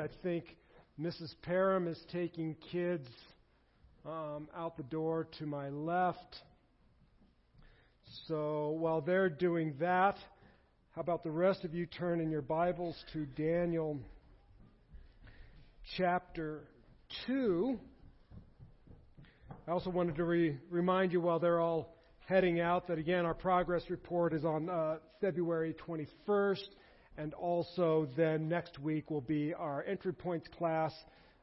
I think Mrs. Parham is taking kids um, out the door to my left. So while they're doing that, how about the rest of you turn in your Bibles to Daniel chapter 2? I also wanted to re- remind you while they're all heading out that again our progress report is on uh, February 21st, and also then next week will be our entry points class.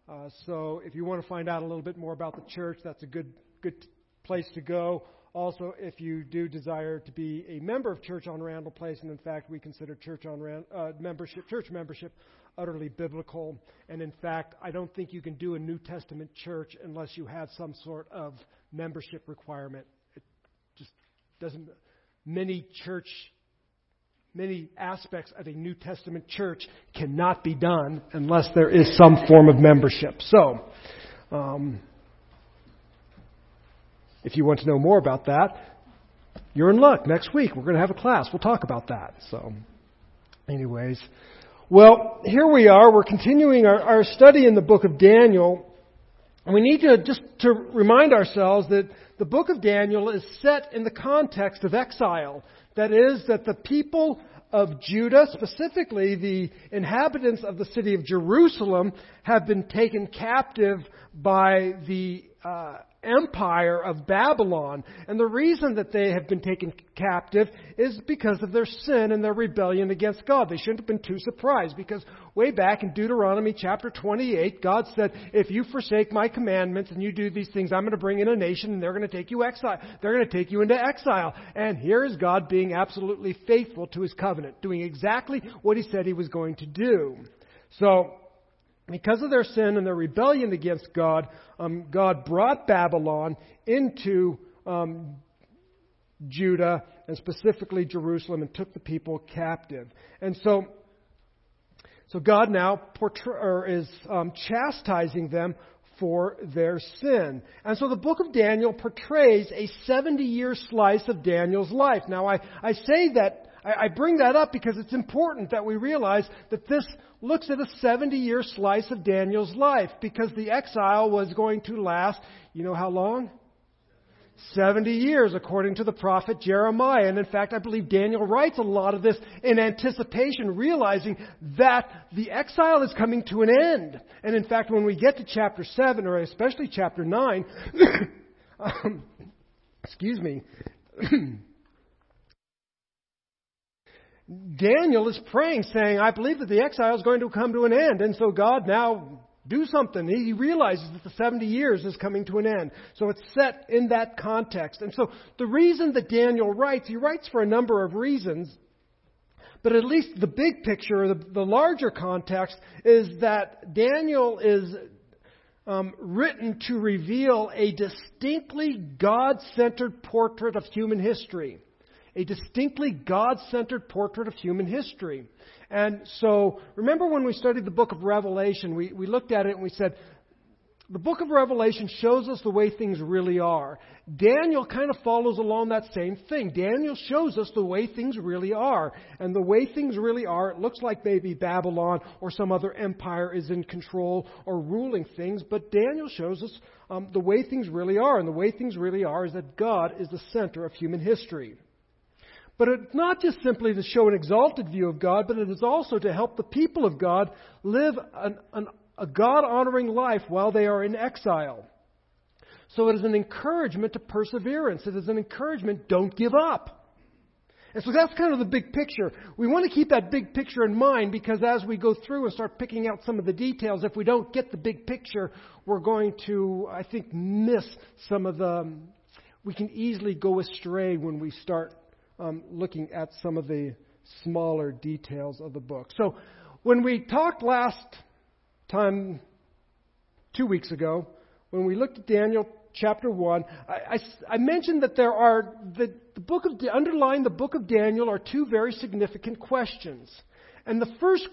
Uh, so if you want to find out a little bit more about the church, that's a good good place to go. Also, if you do desire to be a member of Church on Randall Place, and in fact we consider church on Rand, uh, membership, church membership, utterly biblical. And in fact, I don't think you can do a New Testament church unless you have some sort of membership requirement. It just doesn't. Many church, many aspects of a New Testament church cannot be done unless there is some form of membership. So. Um, if you want to know more about that, you're in luck. Next week we're going to have a class. We'll talk about that. So, anyways, well, here we are. We're continuing our, our study in the book of Daniel. And we need to just to remind ourselves that the book of Daniel is set in the context of exile. That is, that the people of Judah, specifically the inhabitants of the city of Jerusalem, have been taken captive by the uh, empire of Babylon. And the reason that they have been taken captive is because of their sin and their rebellion against God. They shouldn't have been too surprised because way back in Deuteronomy chapter 28, God said, if you forsake my commandments and you do these things, I'm going to bring in a nation and they're going to take you exile. They're going to take you into exile. And here is God being absolutely faithful to his covenant, doing exactly what he said he was going to do. So, because of their sin and their rebellion against God, um, God brought Babylon into um, Judah and specifically Jerusalem and took the people captive. And so, so God now portray, is um, chastising them for their sin. And so the book of Daniel portrays a 70 year slice of Daniel's life. Now, I, I say that, I, I bring that up because it's important that we realize that this looks at a 70 year slice of Daniel's life because the exile was going to last, you know how long? 70 years, according to the prophet Jeremiah. And in fact, I believe Daniel writes a lot of this in anticipation, realizing that the exile is coming to an end. And in fact, when we get to chapter 7, or especially chapter 9, um, excuse me, Daniel is praying, saying, I believe that the exile is going to come to an end. And so God now do something. He realizes that the 70 years is coming to an end. So it's set in that context. And so the reason that Daniel writes, he writes for a number of reasons. But at least the big picture, the, the larger context, is that Daniel is um, written to reveal a distinctly God centered portrait of human history a distinctly God centered portrait of human history. And so, remember when we studied the book of Revelation, we, we looked at it and we said, the book of Revelation shows us the way things really are. Daniel kind of follows along that same thing. Daniel shows us the way things really are. And the way things really are, it looks like maybe Babylon or some other empire is in control or ruling things, but Daniel shows us um, the way things really are. And the way things really are is that God is the center of human history. But it's not just simply to show an exalted view of God, but it is also to help the people of God live an, an, a God honoring life while they are in exile. So it is an encouragement to perseverance. It is an encouragement, don't give up. And so that's kind of the big picture. We want to keep that big picture in mind because as we go through and start picking out some of the details, if we don't get the big picture, we're going to, I think, miss some of the. We can easily go astray when we start um, looking at some of the smaller details of the book. So, when we talked last time, two weeks ago, when we looked at Daniel chapter 1, I, I, I mentioned that there are, the, the book of, underlying the book of Daniel are two very significant questions. And the first